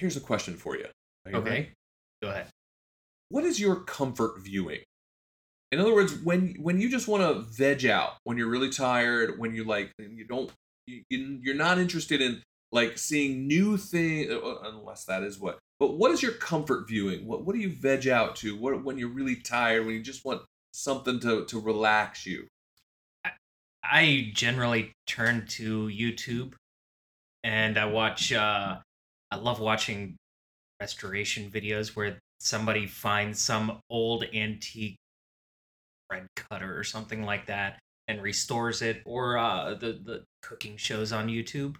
here's a question for you. You Okay. ready? Go ahead. What is your comfort viewing? In other words, when when you just want to veg out, when you're really tired, when you like you don't you, you- you're not interested in like seeing new things unless that is what. But what is your comfort viewing? What what do you veg out to? What when you're really tired, when you just want something to to relax you? I generally turn to YouTube and I watch uh I love watching restoration videos where somebody finds some old antique bread cutter or something like that and restores it or uh the the cooking shows on YouTube.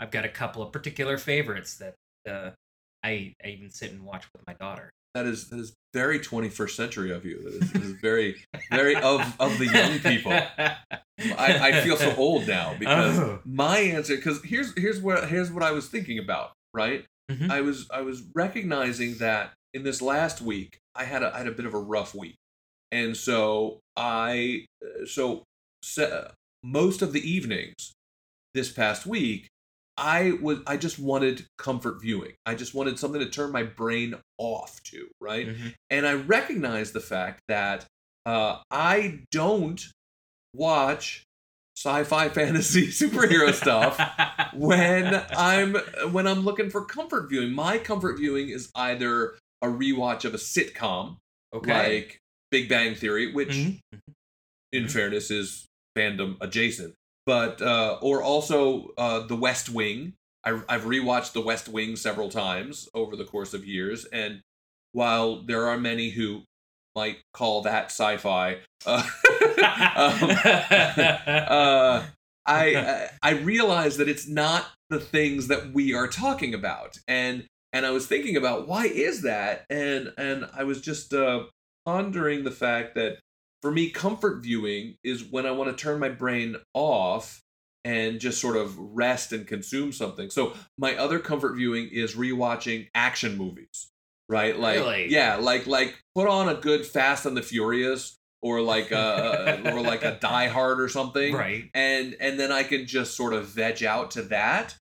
I've got a couple of particular favorites that uh I, I even sit and watch with my daughter. That is that is very 21st century of you. That is, that is very very of of the young people. I, I feel so old now because Oh. my answer because here's here's what here's what I was thinking about right Mhm. I was I was recognizing that in this last week I had a I had a bit of a rough week and so I uh, so most of the evenings this past week I was I just wanted comfort viewing I just wanted something to turn my brain off to right Mhm. and I recognize the fact that uh, I don't watch sci-fi fantasy superhero stuff when I'm when I'm looking for comfort viewing. My comfort viewing is either a rewatch of a sitcom okay. like Big Bang Theory, which Mhm. in Mhm. fairness is fandom adjacent, but uh, or also uh, The West Wing. I, I've rewatched The West Wing several times over the course of years, and while there are many who might call that sci-fi, uh, um, uh, I, I I realize that it's not the things that we are talking about, and and I was thinking about why is that, and and I was just uh, pondering the fact that for me, comfort viewing is when I want to turn my brain off and just sort of rest and consume something. So my other comfort viewing is rewatching action movies, right? Like Really? yeah, like like put on a good Fast and the Furious or like a or like a Die Hard or something, right. and and then I can just sort of veg out to that.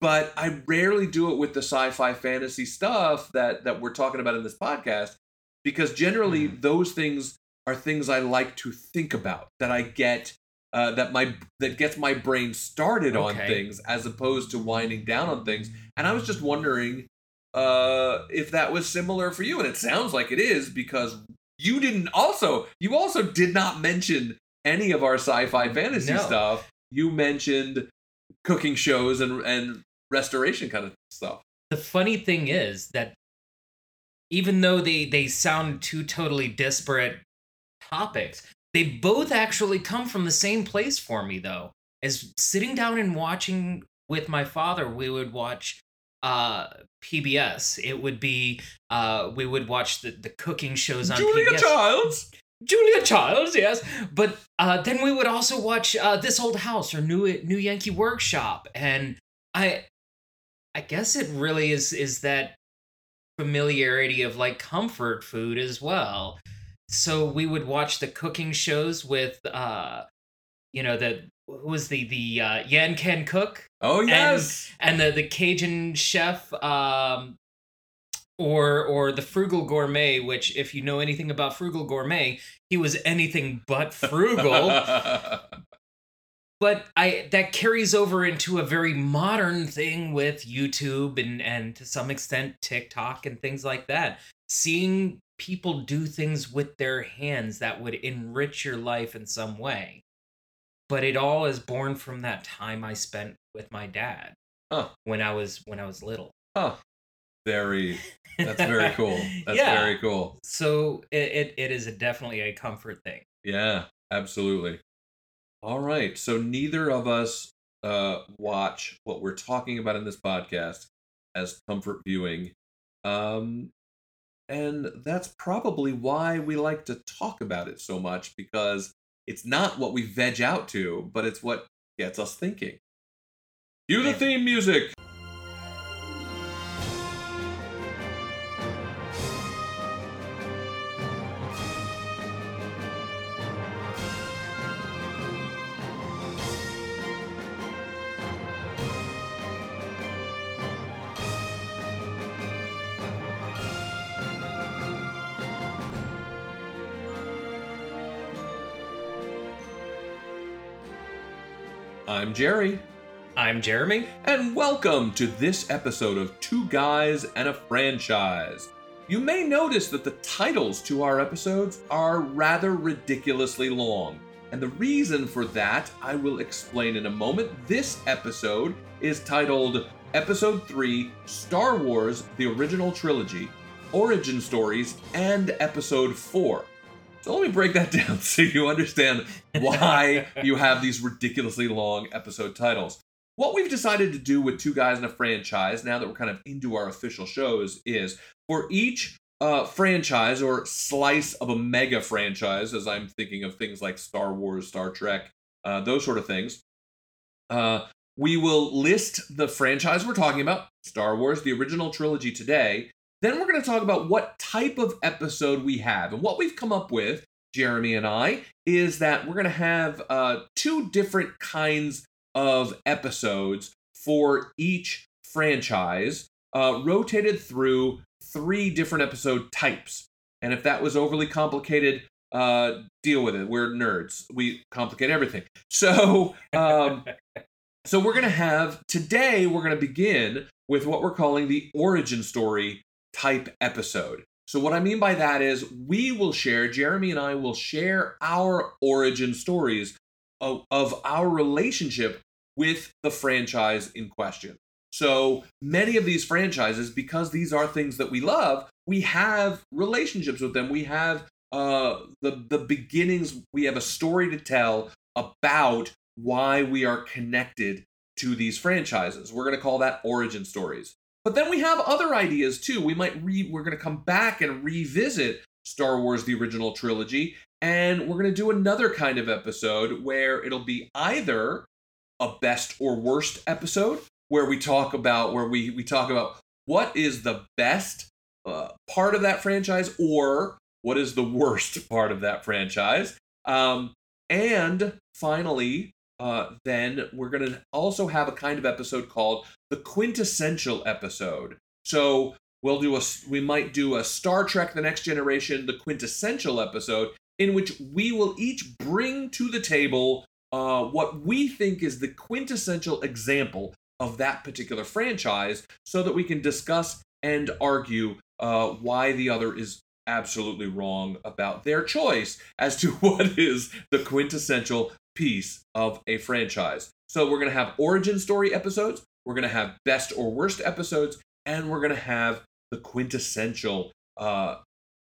But I rarely do it with the sci-fi fantasy stuff that that we're talking about in this podcast because generally Mhm. those things are things I like to think about that I get uh, that my that gets my brain started on things as opposed to winding down on things. And I was just wondering uh, if that was similar for you, and it sounds like it is because you didn't also you also did not mention any of our sci-fi fantasy No. stuff. You mentioned cooking shows and and restoration kind of stuff. the funny thing is that even though they they sound two totally disparate topics they both actually come from the same place for me though as sitting down and watching with my father we would watch uh pbs it would be uh we would watch the, the cooking shows on Julia pbs Childs. Julia Childs, yes. But uh, then we would also watch uh, This Old House or New New Yankee Workshop, and I, I guess it really is is that familiarity of like comfort food as well. So we would watch the cooking shows with, uh, you know, the who was the the uh, Yan Can Cook Oh yes. and the the Cajun chef, um, or or the frugal gourmet. Which, if you know anything about frugal gourmet, he was anything but frugal. but I that carries over into a very modern thing with YouTube and and to some extent TikTok and things like that. Seeing people do things with their hands that would enrich your life in some way. But it all is born from that time I spent with my dad when I was when I was little. Huh. Very. That's very cool. That's Yeah. very cool. So it, it, it is a, definitely a comfort thing. Yeah, absolutely. All right. So neither of us uh, watch what we're talking about in this podcast as comfort viewing. Um, and that's probably why we like to talk about it so much because it's not what we veg out to, but it's what gets us thinking. Cue the theme music. Jerry, I'm Jeremy. and welcome to this episode of Two Guys and a Franchise. You may notice that the titles to our episodes are rather ridiculously long. And the reason for that I will explain in a moment. This episode is titled Episode 3 Star Wars The Original Trilogy, Origin Stories, and Episode 4. So let me break that down so you understand why you have these ridiculously long episode titles. What we've decided to do with Two Guys and a Franchise, now that we're kind of into our official shows, is for each uh, franchise or slice of a mega franchise, as I'm thinking of things like Star Wars, Star Trek, uh, those sort of things, uh, we will list the franchise we're talking about, Star Wars, the original trilogy today. Then we're going to talk about what type of episode we have. And what we've come up with, Jeremy and I, is that we're going to have uh, two different kinds of episodes for each franchise, uh, rotated through three different episode types. And if that was overly complicated, uh, deal with it. We're nerds. We complicate everything. So, um, so we're gonna have today. We're gonna begin with what we're calling the origin story type episode. So what I mean by that is we will share. Jeremy and I will share our origin stories of, of our relationship with the franchise in question. So many of these franchises, because these are things that we love, we have relationships with them. We have uh, the the beginnings. We have a story to tell about why we are connected to these franchises. We're going to call that origin stories. But then we have other ideas too. We might re we're going to come back and revisit Star Wars the original trilogy and we're going to do another kind of episode where it'll be either a best or worst episode where we talk about where we we talk about what is the best uh, part of that franchise or what is the worst part of that franchise um, and finally uh, then we're going to also have a kind of episode called the quintessential episode. So we'll do a we might do a star trek the next generation the quintessential episode in which we will each bring to the table uh, what we think is the quintessential example of that particular franchise so that we can discuss and argue uh, why the other is absolutely wrong about their choice as to what is the quintessential piece of a franchise. So we're going to have origin story episodes, we're going to have best or worst episodes, and we're going to have the quintessential uh,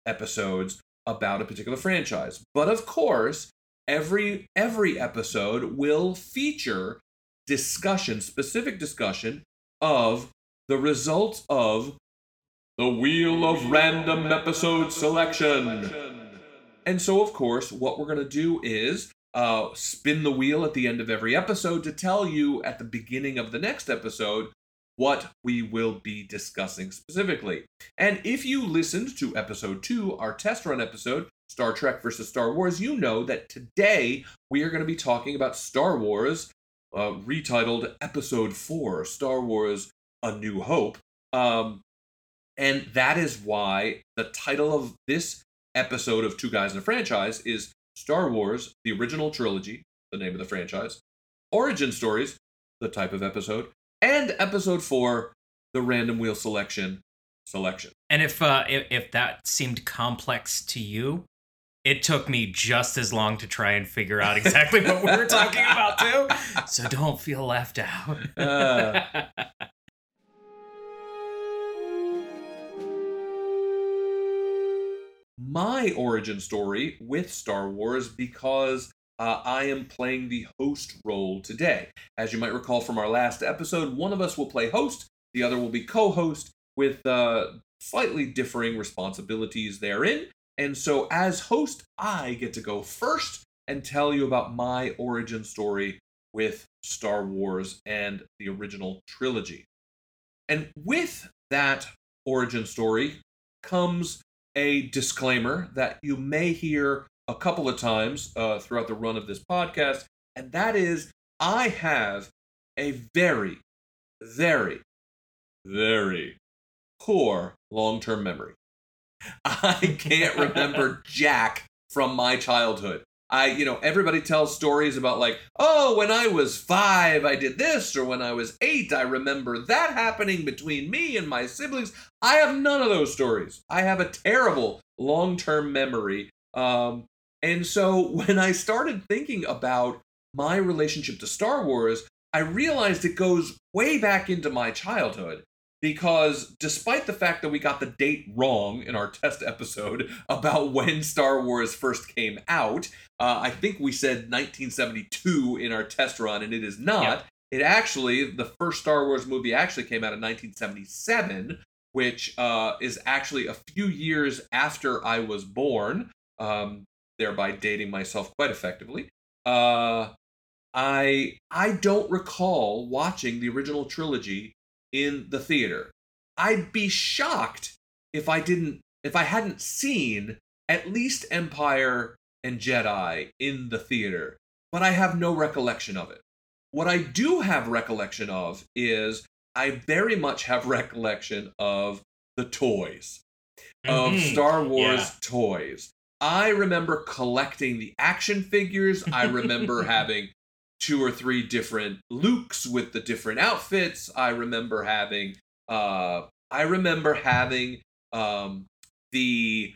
episodes about a particular franchise. But of course, every every episode will feature discussion, specific discussion of the results of the Wheel of Random Episode Selection. And so, of course, what we're going to do is uh, spin the wheel at the end of every episode to tell you at the beginning of the next episode what we will be discussing specifically. And if you listened to episode two, our test run episode, Star Trek versus Star Wars, you know that today we are going to be talking about Star Wars, uh, retitled Episode 4, Star Wars A New Hope. Um, and that is why the title of this episode of Two Guys in a Franchise is Star Wars, the original trilogy, the name of the franchise, Origin Stories, the type of episode, and Episode 4, the random wheel selection selection. And if uh, if, if that seemed complex to you, it took me just as long to try and figure out exactly what we were talking about too. So don't feel left out. Uh. My origin story with Star Wars because uh, I am playing the host role today. As you might recall from our last episode, one of us will play host, the other will be co host with uh, slightly differing responsibilities therein. And so, as host, I get to go first and tell you about my origin story with Star Wars and the original trilogy. And with that origin story comes a disclaimer that you may hear a couple of times uh, throughout the run of this podcast, and that is I have a very, very, very poor long term memory. I can't remember Jack from my childhood. I, you know, everybody tells stories about like, oh, when I was five, I did this, or when I was eight, I remember that happening between me and my siblings. I have none of those stories. I have a terrible long term memory. Um, and so when I started thinking about my relationship to Star Wars, I realized it goes way back into my childhood because despite the fact that we got the date wrong in our test episode about when Star Wars first came out, uh, I think we said 1972 in our test run, and it is not. Yep. It actually, the first Star Wars movie actually came out in 1977, which uh, is actually a few years after I was born, um, thereby dating myself quite effectively. Uh, I I don't recall watching the original trilogy in the theater. I'd be shocked if I didn't if I hadn't seen at least Empire and Jedi in the theater, but I have no recollection of it. What I do have recollection of is I very much have recollection of the toys, mm-hmm. of Star Wars yeah. toys. I remember collecting the action figures. I remember having two or three different Lukes with the different outfits. I remember having uh I remember having um the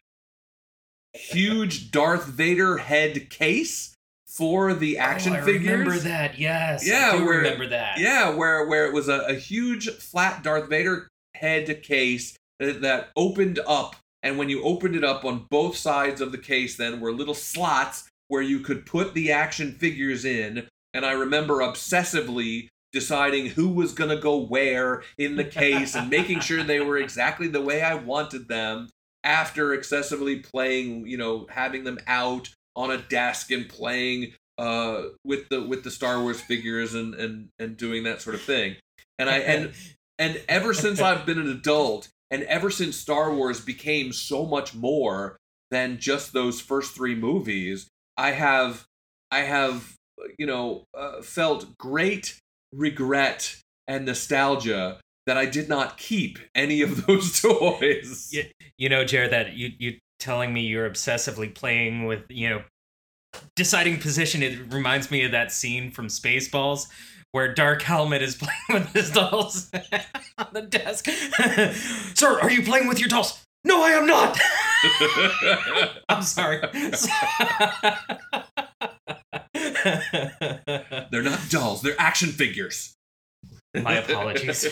huge Darth Vader head case for the oh, action oh, I figures. Remember that? Yes. Yeah, I where, remember that. Yeah, where where it was a, a huge flat Darth Vader head case that, that opened up, and when you opened it up on both sides of the case, then were little slots where you could put the action figures in and I remember obsessively deciding who was going to go where in the case and making sure they were exactly the way I wanted them after excessively playing, you know, having them out on a desk and playing uh with the with the Star Wars figures and and and doing that sort of thing. And I and and ever since I've been an adult and ever since Star Wars became so much more than just those first 3 movies, I have I have you know, uh, felt great regret and nostalgia that I did not keep any of those toys. You, you know, Jerry, that you you telling me you're obsessively playing with, you know, deciding position. It reminds me of that scene from Spaceballs where Dark Helmet is playing with his dolls on the desk. Sir, are you playing with your dolls? No, I am not. I'm sorry. they're not dolls, they're action figures. My apologies.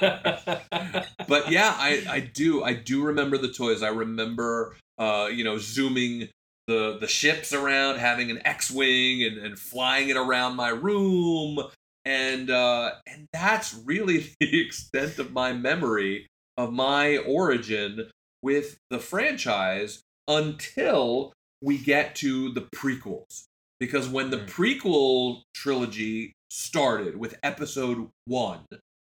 but yeah, I, I do I do remember the toys. I remember uh, you know, zooming the the ships around, having an X-wing and, and flying it around my room. And uh, and that's really the extent of my memory of my origin with the franchise until we get to the prequels because when the mm. prequel trilogy started with episode one,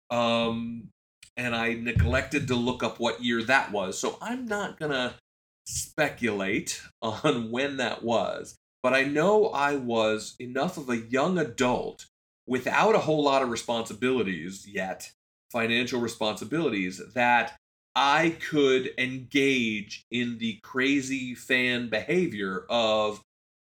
um, and I neglected to look up what year that was, so I'm not gonna speculate on when that was. But I know I was enough of a young adult without a whole lot of responsibilities yet, financial responsibilities, that I could engage in the crazy fan behavior of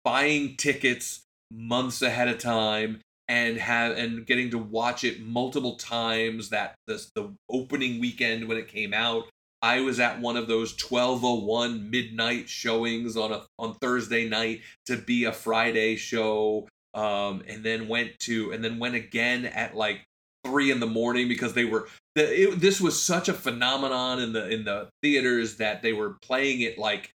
buying tickets months ahead of time and have and getting to watch it multiple times that this the opening weekend when it came out. I was at one of those 1201 midnight showings on a on Thursday night to be a Friday show um and then went to and then went again at like 3 in the morning because they were the, it, this was such a phenomenon in the in the theaters that they were playing it like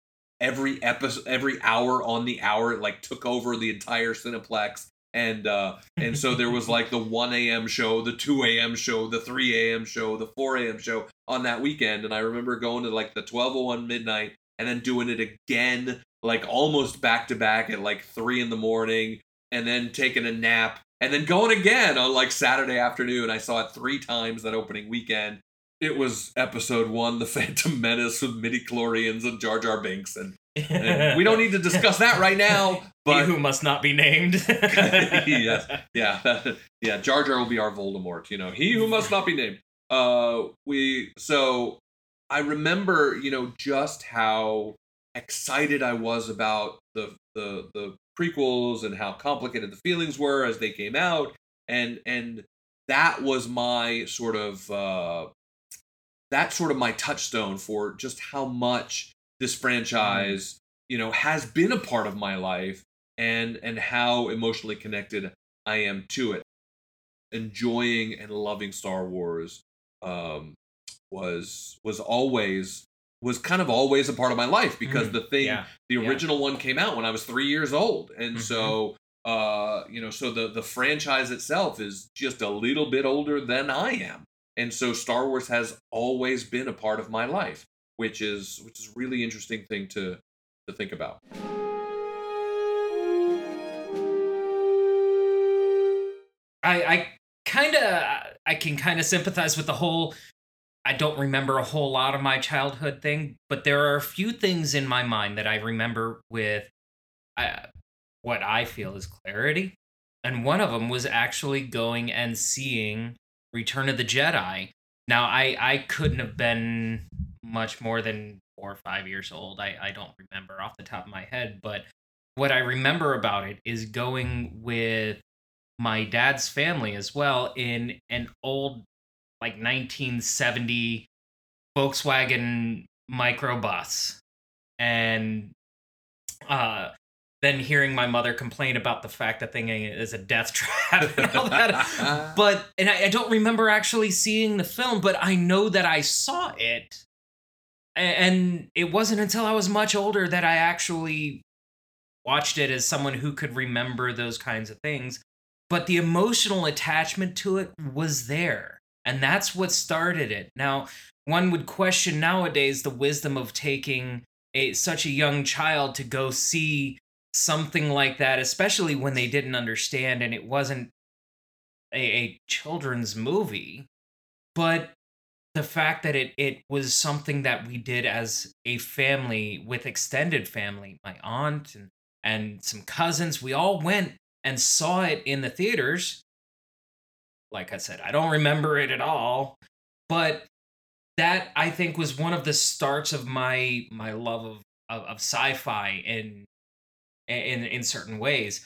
every episode every hour on the hour it like took over the entire cineplex. And uh and so there was like the 1 a.m show the 2 a.m show the 3 a.m show the 4 a.m show on that weekend. And i remember going to like the 1201 midnight and then doing it again like almost back to back at like 3 in the morning and then taking a nap and then going again on like saturday afternoon. I saw it three times that opening weekend it was episode one, The Phantom Menace with midi chlorians and Jar Jar Binks, and, and, we don't need to discuss that right now. But he who must not be named. yes, yeah, yeah. Jar Jar will be our Voldemort. You know, he who must not be named. Uh, we so I remember, you know, just how excited I was about the the the prequels and how complicated the feelings were as they came out and and that was my sort of uh that sort of my touchstone for just how much this franchise you know has been a part of my life and and how emotionally connected I am to it enjoying and loving Star Wars um was was always was kind of always a part of my life because mm, the thing yeah, the original yeah. one came out when I was 3 years old and mm-hmm. so uh you know so the the franchise itself is just a little bit older than I am and so Star Wars has always been a part of my life which is which is really interesting thing to to think about I I kind of I can kind of sympathize with the whole I don't remember a whole lot of my childhood thing, but there are a few things in my mind that I remember with uh, what I feel is clarity. And one of them was actually going and seeing Return of the Jedi. Now, I, I couldn't have been much more than four or five years old. I, I don't remember off the top of my head, but what I remember about it is going with my dad's family as well in an old like 1970 Volkswagen microbus and uh then hearing my mother complain about the fact that thing is a death trap and all that. but and I, I, don't remember actually seeing the film, but I know that I saw it. And it wasn't until I was much older that I actually watched it as someone who could remember those kinds of things. But the emotional attachment to it was there. And that's what started it. Now, one would question nowadays the wisdom of taking a such a young child to go see something like that, especially when they didn't understand and it wasn't a, a children's movie. But the fact that it it was something that we did as a family with extended family, my aunt and and some cousins, we all went and saw it in the theaters like I said, I don't remember it at all, but that I think was one of the starts of my my love of of, of sci-fi in in in certain ways.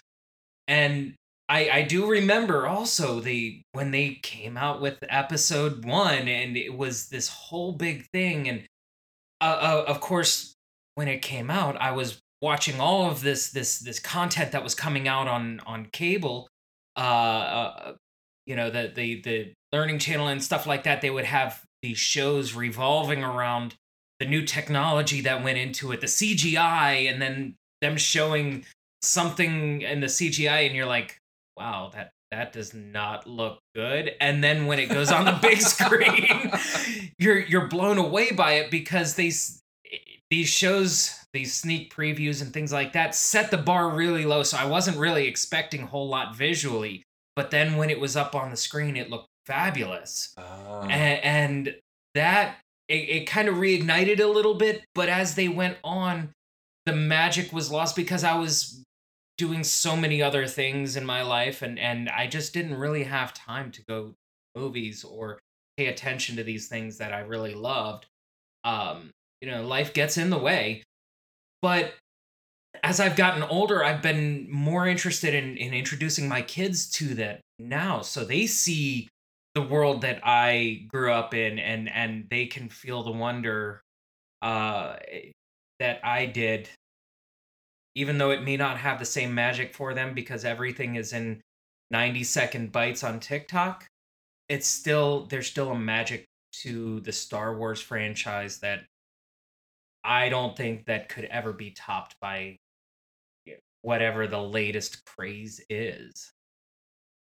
And I I do remember also the when they came out with episode 1 and it was this whole big thing and uh, uh, of course when it came out I was watching all of this this this content that was coming out on on cable uh, uh you know the the the learning channel and stuff like that they would have these shows revolving around the new technology that went into it the cgi and then them showing something in the cgi and you're like wow that that does not look good and then when it goes on the big screen you're you're blown away by it because they these shows these sneak previews and things like that set the bar really low so i wasn't really expecting a whole lot visually but then when it was up on the screen, it looked fabulous. Ah. Oh. And, and, that it, it kind of reignited a little bit, but as they went on, the magic was lost because I was doing so many other things in my life and and I just didn't really have time to go movies or pay attention to these things that I really loved. Um, you know, life gets in the way. But as I've gotten older, I've been more interested in, in introducing my kids to that now. So they see the world that I grew up in and and they can feel the wonder uh that I did even though it may not have the same magic for them because everything is in 90 second bites on TikTok it's still there's still a magic to the Star Wars franchise that I don't think that could ever be topped by whatever the latest craze is.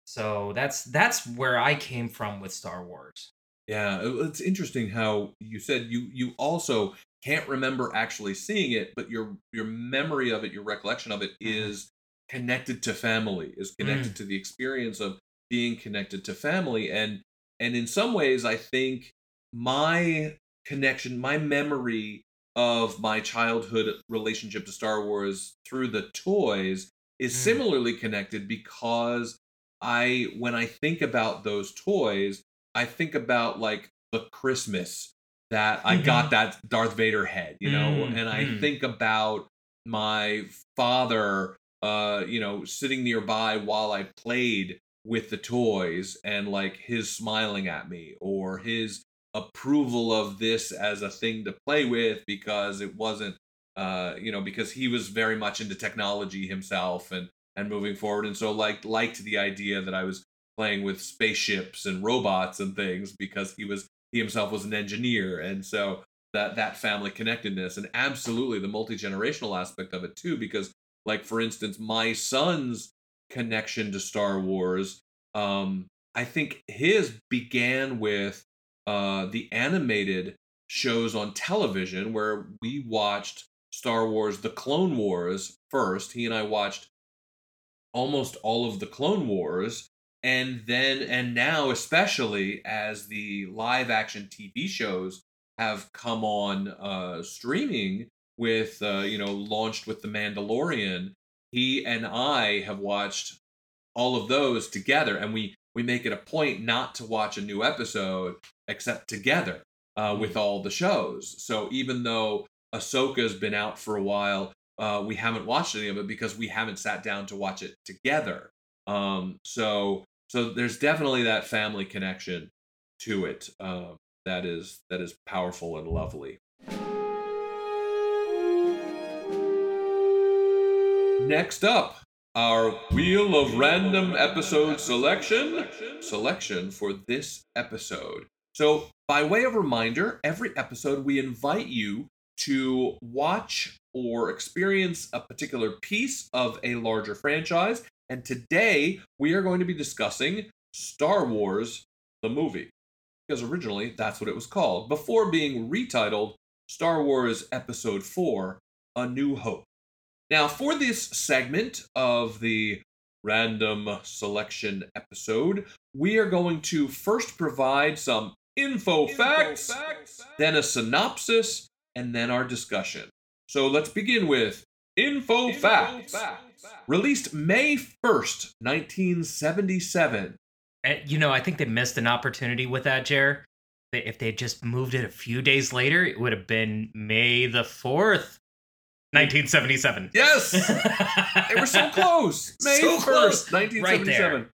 So that's that's where I came from with Star Wars. Yeah, it's interesting how you said you you also can't remember actually seeing it, but your your memory of it, your recollection of it mm-hmm. is connected to family, is connected mm. to the experience of being connected to family and and in some ways I think my connection, my memory of my childhood relationship to Star Wars through the toys is mm. similarly connected because I when I think about those toys, I think about like the Christmas that I got mm-hmm. that Darth Vader head, you know, mm, and I mm. think about my father, uh, you know, sitting nearby while I played with the toys and like his smiling at me or his approval of this as a thing to play with because it wasn't uh you know because he was very much into technology himself and and moving forward and so like liked the idea that I was playing with spaceships and robots and things because he was he himself was an engineer and so that that family connectedness and absolutely the multi-generational aspect of it too because like for instance my son's connection to Star Wars um I think his began with uh, the animated shows on television where we watched Star Wars The Clone Wars first. He and I watched almost all of the Clone Wars. And then, and now, especially as the live action TV shows have come on uh, streaming with, uh, you know, launched with The Mandalorian, he and I have watched all of those together. And we we make it a point not to watch a new episode except together uh, with mm. all the shows. So even though Ahsoka's been out for a while, uh, we haven't watched any of it because we haven't sat down to watch it together. Um, so so there's definitely that family connection to it uh, that is that is powerful and lovely. Next up, our Wheel of Random episode selection selection for this episode. So, by way of reminder, every episode we invite you to watch or experience a particular piece of a larger franchise. And today we are going to be discussing Star Wars, the movie, because originally that's what it was called, before being retitled Star Wars Episode 4 A New Hope. Now, for this segment of the random selection episode, we are going to first provide some info, info facts, facts, then a synopsis, and then our discussion. So let's begin with info, info facts. facts. Released May 1st, 1977. And, you know, I think they missed an opportunity with that, Jer. If they had just moved it a few days later, it would have been May the 4th, 1977. Yes, they were so close. May so 1st, close. 1977. Right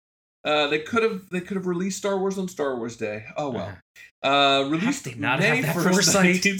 uh, they could have they could have released Star Wars on Star Wars Day. Oh well. Uh-huh. Uh, released May 1st,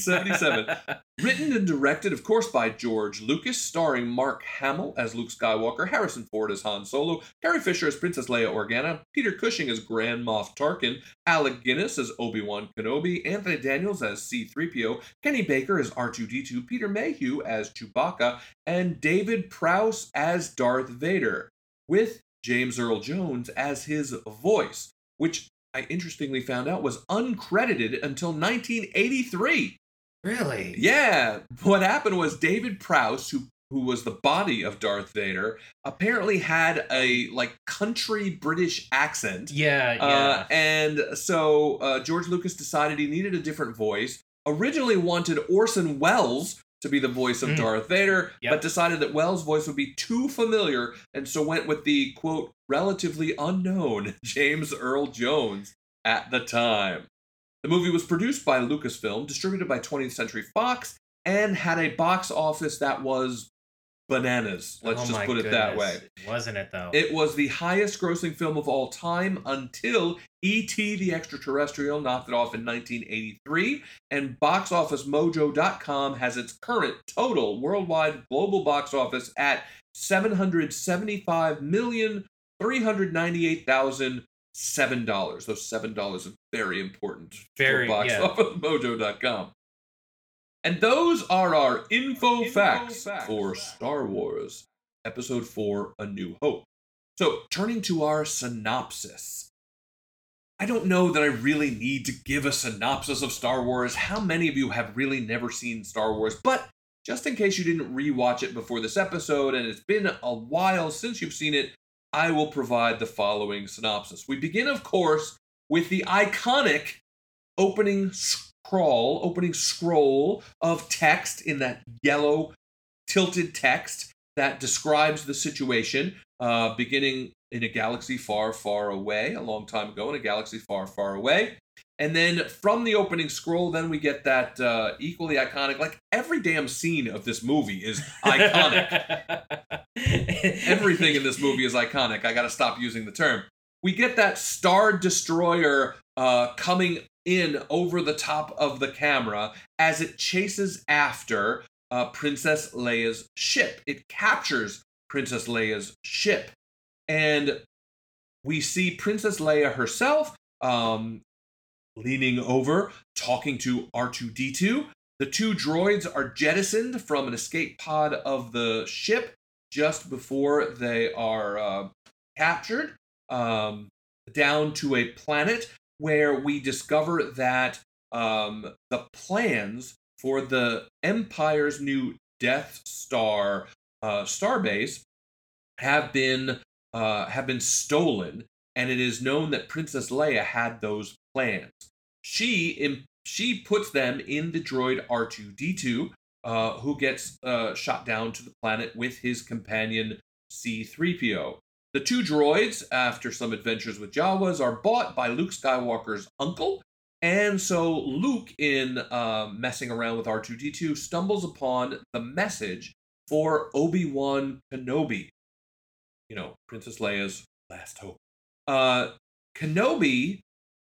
1977. Written and directed, of course, by George Lucas, starring Mark Hamill as Luke Skywalker, Harrison Ford as Han Solo, Carrie Fisher as Princess Leia Organa, Peter Cushing as Grand Moff Tarkin, Alec Guinness as Obi-Wan Kenobi, Anthony Daniels as C-3PO, Kenny Baker as R2-D2, Peter Mayhew as Chewbacca, and David Prowse as Darth Vader, with James Earl Jones as his voice, which I interestingly found out was uncredited until 1983. Really? Yeah. What happened was David Prowse, who who was the body of Darth Vader, apparently had a like country British accent. Yeah, yeah. Uh, and so uh, George Lucas decided he needed a different voice. Originally wanted Orson Welles to be the voice of mm. Darth Vader, yep. but decided that Welles' voice would be too familiar, and so went with the quote relatively unknown James Earl Jones at the time. The movie was produced by Lucasfilm, distributed by 20th Century Fox, and had a box office that was bananas. Let's oh just put goodness. it that way. Wasn't it though? It was the highest grossing film of all time until E.T. the Extraterrestrial knocked it off in 1983. And BoxOfficeMojo.com has its current total worldwide global box office at 775 million three hundred ninety-eight thousand seven dollars. Those seven dollars are very important very, for BoxOfficeMojo.com. And those are our info, info facts, facts for Star Wars Episode 4 A New Hope. So, turning to our synopsis. I don't know that I really need to give a synopsis of Star Wars. How many of you have really never seen Star Wars? But just in case you didn't rewatch it before this episode and it's been a while since you've seen it, I will provide the following synopsis. We begin, of course, with the iconic opening scroll, opening scroll of text in that yellow tilted text that describes the situation, uh, beginning in a galaxy far, far away, a long time ago in a galaxy far, far away. And then from the opening scroll, then we get that uh, equally iconic. Like every damn scene of this movie is iconic. Everything in this movie is iconic. I got to stop using the term. We get that Star Destroyer uh, coming in over the top of the camera as it chases after uh, Princess Leia's ship. It captures Princess Leia's ship. And we see Princess Leia herself um, leaning over, talking to R2D2. The two droids are jettisoned from an escape pod of the ship just before they are uh, captured um, down to a planet where we discover that um, the plans for the Empire's new Death Star uh, starbase have been uh, have been stolen, and it is known that Princess Leia had those plans. She Im- she puts them in the droid R2D2, uh, who gets uh, shot down to the planet with his companion C3PO. The two droids, after some adventures with Jawas, are bought by Luke Skywalker's uncle, and so Luke, in uh, messing around with R2D2, stumbles upon the message for Obi Wan Kenobi. You know, Princess Leia's last hope. Uh, Kenobi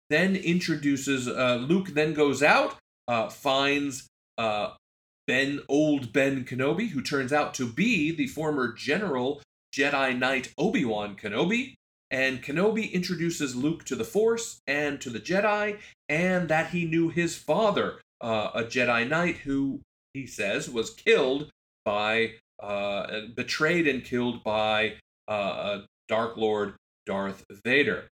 then introduces uh, Luke. Then goes out, uh, finds uh, Ben, old Ben Kenobi, who turns out to be the former General Jedi Knight Obi Wan Kenobi. And Kenobi introduces Luke to the Force and to the Jedi, and that he knew his father, uh, a Jedi Knight who he says was killed by, uh, betrayed and killed by uh, Dark Lord Darth Vader.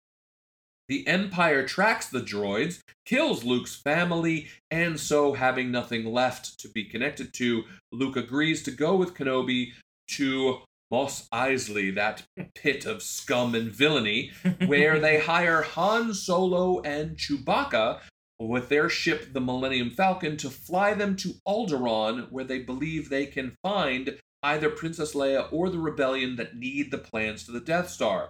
The Empire tracks the droids, kills Luke's family, and so, having nothing left to be connected to, Luke agrees to go with Kenobi to Mos Eisley, that pit of scum and villainy, where they hire Han Solo and Chewbacca with their ship, the Millennium Falcon, to fly them to Alderaan, where they believe they can find either Princess Leia or the rebellion that need the plans to the Death Star.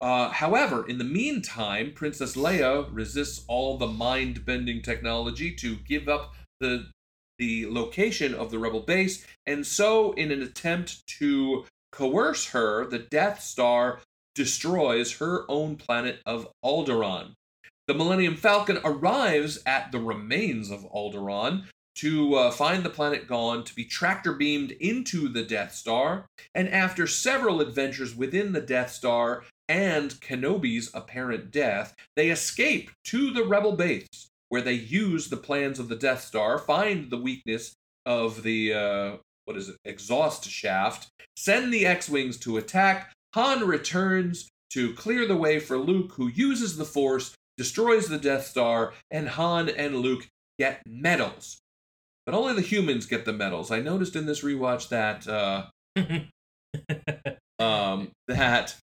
Uh, however, in the meantime, Princess Leia resists all the mind bending technology to give up the the location of the rebel base, and so, in an attempt to coerce her, the Death Star destroys her own planet of Alderaan. The Millennium Falcon arrives at the remains of Alderaan to uh, find the planet gone, to be tractor beamed into the Death Star, and after several adventures within the Death Star and Kenobi's apparent death, they escape to the Rebel base, where they use the plans of the Death Star, find the weakness of the uh, what is it, exhaust shaft, send the X Wings to attack. Han returns to clear the way for Luke, who uses the Force, destroys the Death Star, and Han and Luke get medals. But only the humans get the medals. I noticed in this rewatch that uh, um, that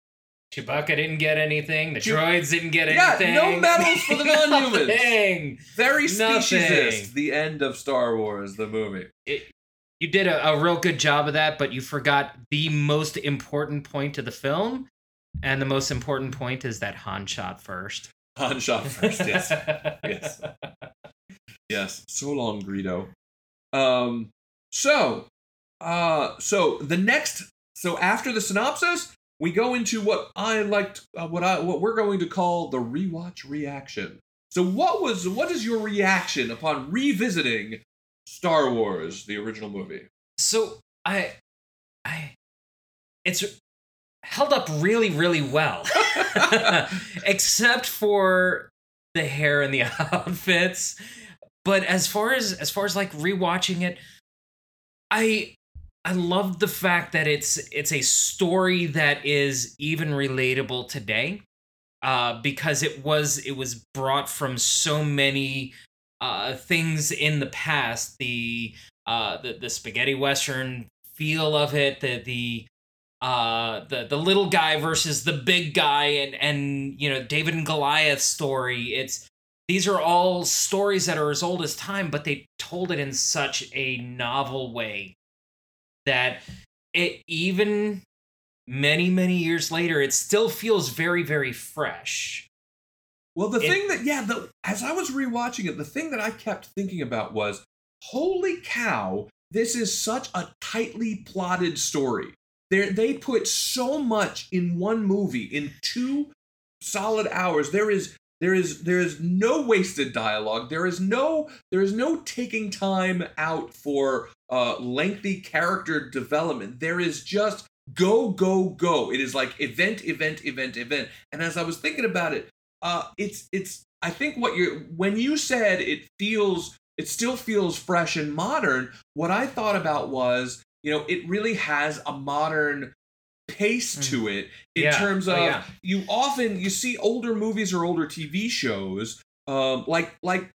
Chewbacca didn't get anything. The droids didn't get anything. yeah, no medals for the non-humans. Very speciesist. The end of Star Wars, the movie. It, you did a, a real good job of that, but you forgot the most important point of the film. And the most important point is that Han shot first. Han shot first. Yes, yes, yes. So long, Greedo. Um. So, uh, so the next, so after the synopsis, we go into what I liked, uh, what I what we're going to call the rewatch reaction. So, what was what is your reaction upon revisiting Star Wars, the original movie? So I, I, it's held up really, really well, except for the hair and the outfits. But as far as as far as like rewatching it, I I love the fact that it's it's a story that is even relatable today, uh, because it was it was brought from so many uh, things in the past. The uh, the the spaghetti western feel of it, the the uh the the little guy versus the big guy and and you know David and Goliath story it's these are all stories that are as old as time but they told it in such a novel way that it even many many years later it still feels very very fresh Well, the It- thing that yeah, the as I was rewatching it, the thing that I kept thinking about was, holy cow, this is such a tightly plotted story. They they put so much in one movie in two solid hours. There is there is there is no wasted dialogue. There is no there is no taking time out for uh lengthy character development. There is just go go go. It is like event event event event. And as I was thinking about it, uh it's it's I think what you're when you said it feels it still feels fresh and modern, what I thought about was, you know, it really has a modern pace to it in Yeah. terms Oh, of yeah. you often you see older movies or older TV shows, um, like like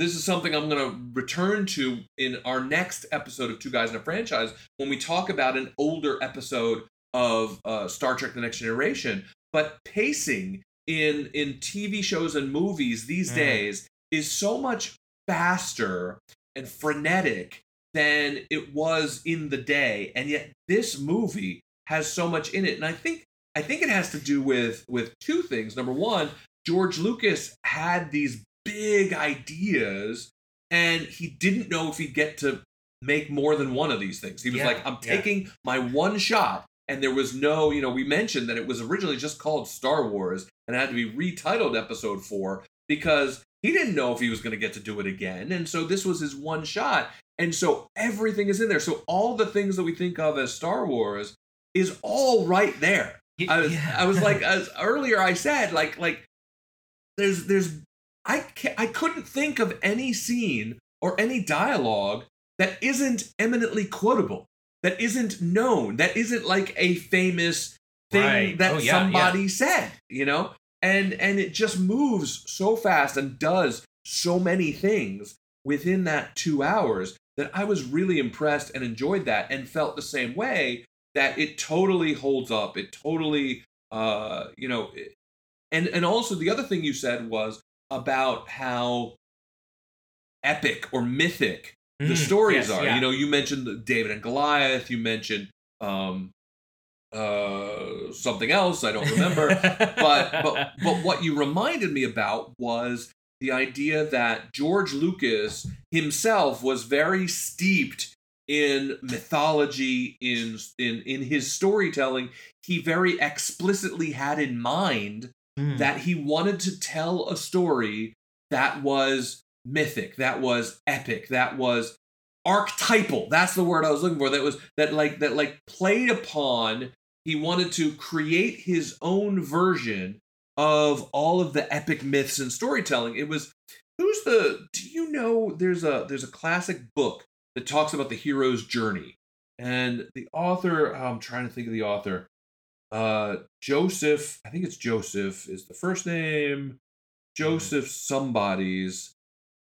this is something I'm going to return to in our next episode of Two Guys and a Franchise when we talk about an older episode of uh, Star Trek: The Next Generation. But pacing in in TV shows and movies these Mm. days is so much faster and frenetic than it was in the day, and yet this movie has so much in it, and I think I think it has to do with with two things. Number one, George Lucas had these big ideas, and he didn't know if he'd get to make more than one of these things. He was Yeah, like, "I'm yeah. taking my one shot." And there was no, you know, we mentioned that it was originally just called Star Wars and it had to be retitled Episode 4 because he didn't know if he was going to get to do it again. And so this was his one shot. And so everything is in there. So all the things that we think of as Star Wars is all right there. I was, yeah. I was like, as earlier I said, like, like there's, there's, I can't, I couldn't think of any scene or any dialogue that isn't eminently quotable, that isn't known, that isn't like a famous thing Right. that Oh, yeah, somebody said, you know, and and it just moves so fast and does so many things within that two hours that I was really impressed and enjoyed that and felt the same way that it totally holds up. It totally, uh, you know, and and also the other thing you said was about how epic or mythic the Mm, stories yes, are. yeah. You know, you mentioned David and Goliath. You mentioned um, uh, something else I don't remember. but but but what you reminded me about was the idea that George Lucas himself was very steeped in mythology in in in his storytelling he very explicitly had in mind Mm. that he wanted to tell a story that was mythic, that was epic, that was archetypal. That's the word I was looking for. That was that like that like played upon. He wanted to create his own version of all of the epic myths and storytelling. It was who's the do you know there's a there's a classic book that talks about the hero's journey. And the author, oh, I'm trying to think of the author uh joseph i think it's joseph is the first name joseph somebody's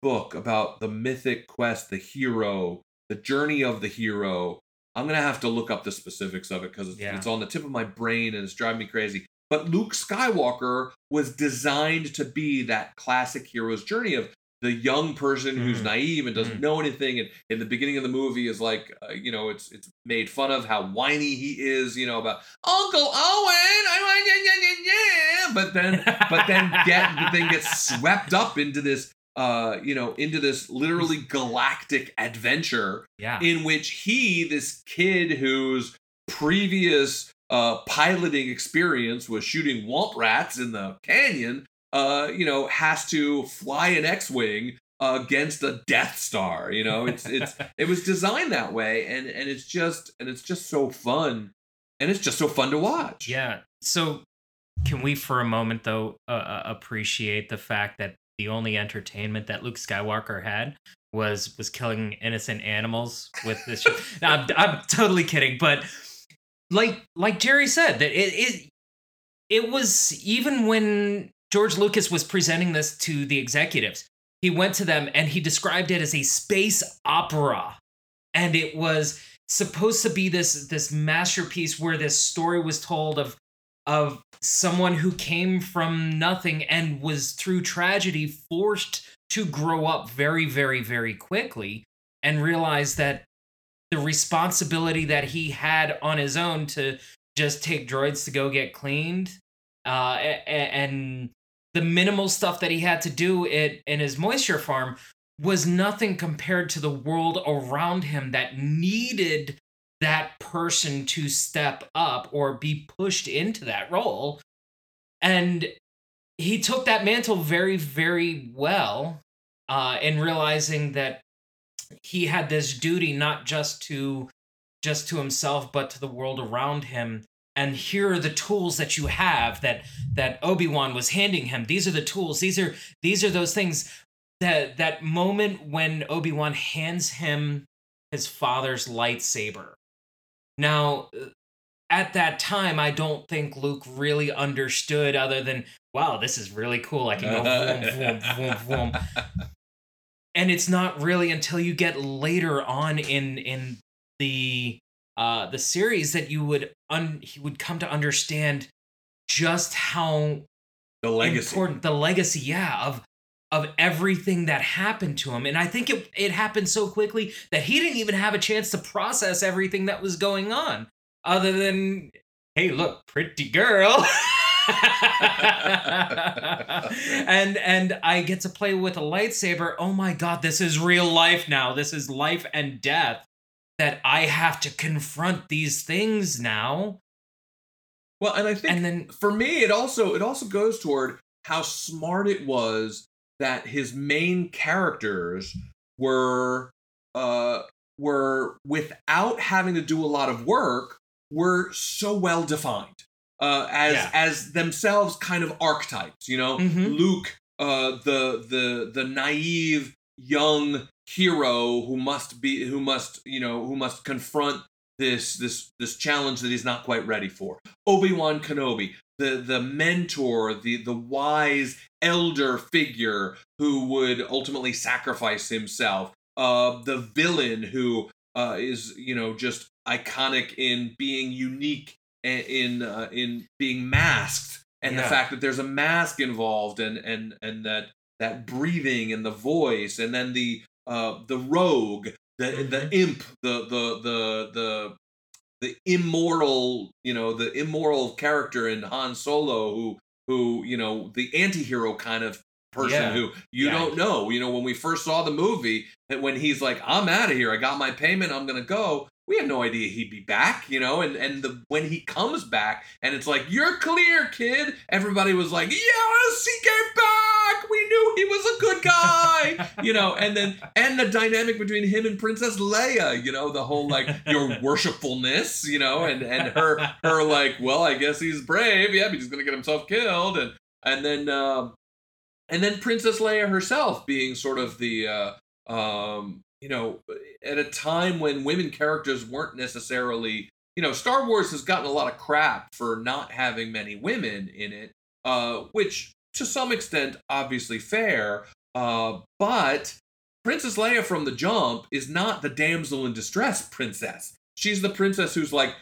book about the mythic quest the hero the journey of the hero i'm gonna have to look up the specifics of it because it's, Yeah. it's on the tip of my brain and it's driving me crazy but luke skywalker was designed to be that classic hero's journey of the young person who's Mm. naive and doesn't Mm. know anything and in the beginning of the movie is like uh, you know it's it's made fun of how whiny he is you know about Uncle Owen, I yeah, yeah, yeah, yeah. But then, but then get, then gets swept up into this, uh, you know, into this literally galactic adventure yeah. in which he, this kid whose previous uh, piloting experience was shooting womp rats in the canyon, uh, you know, has to fly an X-wing against a Death Star. You know, it's it's it was designed that way, and and it's just and it's just so fun, and it's just so fun to watch. Yeah. So, can we for a moment though uh, uh, appreciate the fact that the only entertainment that Luke Skywalker had was was killing innocent animals with this? No, I'm, I'm totally kidding, but like like Jerry said, that it it it was even when George Lucas was presenting this to the executives, he went to them and he described it as a space opera, and it was supposed to be this this masterpiece where this story was told of of someone who came from nothing and was through tragedy forced to grow up very very very quickly and realize that the responsibility that he had on his own to just take droids to go get cleaned uh, and the minimal stuff that he had to do it in his moisture farm was nothing compared to the world around him that needed that person to step up or be pushed into that role. And he took that mantle very, very well uh, in realizing that he had this duty not just to just to himself but to the world around him. And here are the tools that you have that that obi-wan was handing him. These are the tools. These are these are those things that that moment when obi-wan hands him his father's lightsaber now at that time i don't think luke really understood other than wow this is really cool i can go vroom, vroom, vroom, vroom. and it's not really until you get later on in in the uh the series that you would un he would come to understand just how the legacy. important the legacy yeah of of everything that happened to him and i think it it happened so quickly that he didn't even have a chance to process everything that was going on other than hey look pretty girl and and I get to play with a lightsaber. Oh my god, this is real life now. This is life and death that I have to confront these things now. Well, and I think And then for me it also it also goes toward how smart it was that his main characters were uh were without having to do a lot of work were so well defined uh as Yeah. as themselves kind of archetypes you know Mhm. luke uh the the the naive young hero who must be who must you know who must confront this this this challenge that he's not quite ready for obi-wan kenobi the the mentor the the wise elder figure who would ultimately sacrifice himself uh the villain who uh is you know just iconic in being unique in uh, in being masked and the fact that there's a mask involved and and and that that breathing and the voice and then the uh the rogue the the Mhm. imp the the the the the immortal you know the immoral character in Han Solo who who you know the anti-hero kind of person Yeah. who you Yeah. don't know you know when we first saw the movie when he's like I'm out of here I got my payment I'm going to go we had no idea he'd be back you know and and the when he comes back and it's like you're clear kid. Everybody was like yes he came back! We knew he was a good guy! You know and then and the dynamic between him and princess leia you know the whole like your worshipfulness you know and and her her like well i guess he's brave. Yeah but he's gonna get himself killed. And and then um and then princess leia herself being sort of the uh um you know at a time when women characters weren't necessarily you know star wars has gotten a lot of crap for not having many women in it uh which to some extent obviously fair uh but princess leia from the jump is not the damsel in distress princess. She's the princess who's like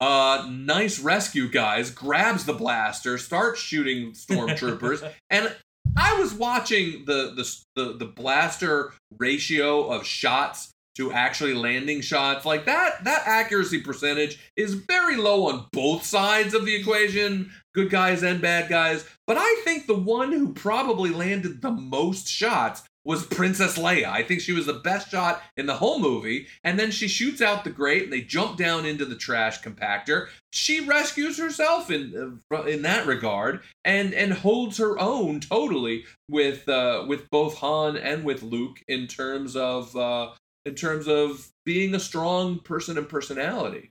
uh nice rescue guys grabs the blaster starts shooting stormtroopers and I was watching the, the the the blaster ratio of shots to actually landing shots. Like that that accuracy percentage is very low on both sides of the equation good guys and bad guys. But i think the one who probably landed the most shots was princess leia. I think she was the best shot in the whole movie. And then she shoots out the grate and they jump down into the trash compactor. She rescues herself in uh, in that regard and and holds her own totally with uh with both Han and with Luke in terms of uh in terms of being a strong person and personality.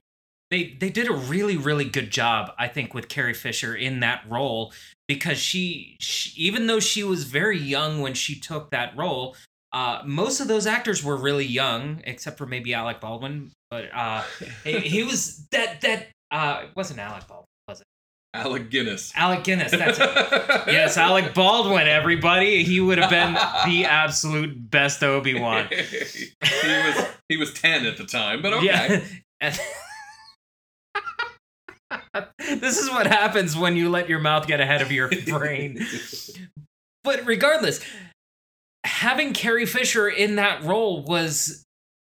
they they did a really really good job i think with carrie fisher in that role because she, she even though she was very young when she took that role uh, most of those actors were really young except for maybe alec baldwin but uh, he, he was that that uh, it wasn't alec baldwin was it Alec Guinness. alec guinness that's it yes alec baldwin everybody he would have been the absolute best obi-wan he was he was 10 at the time, but okay. Yeah. This is what happens when you let your mouth get ahead of your brain. But regardless, having Carrie Fisher in that role was,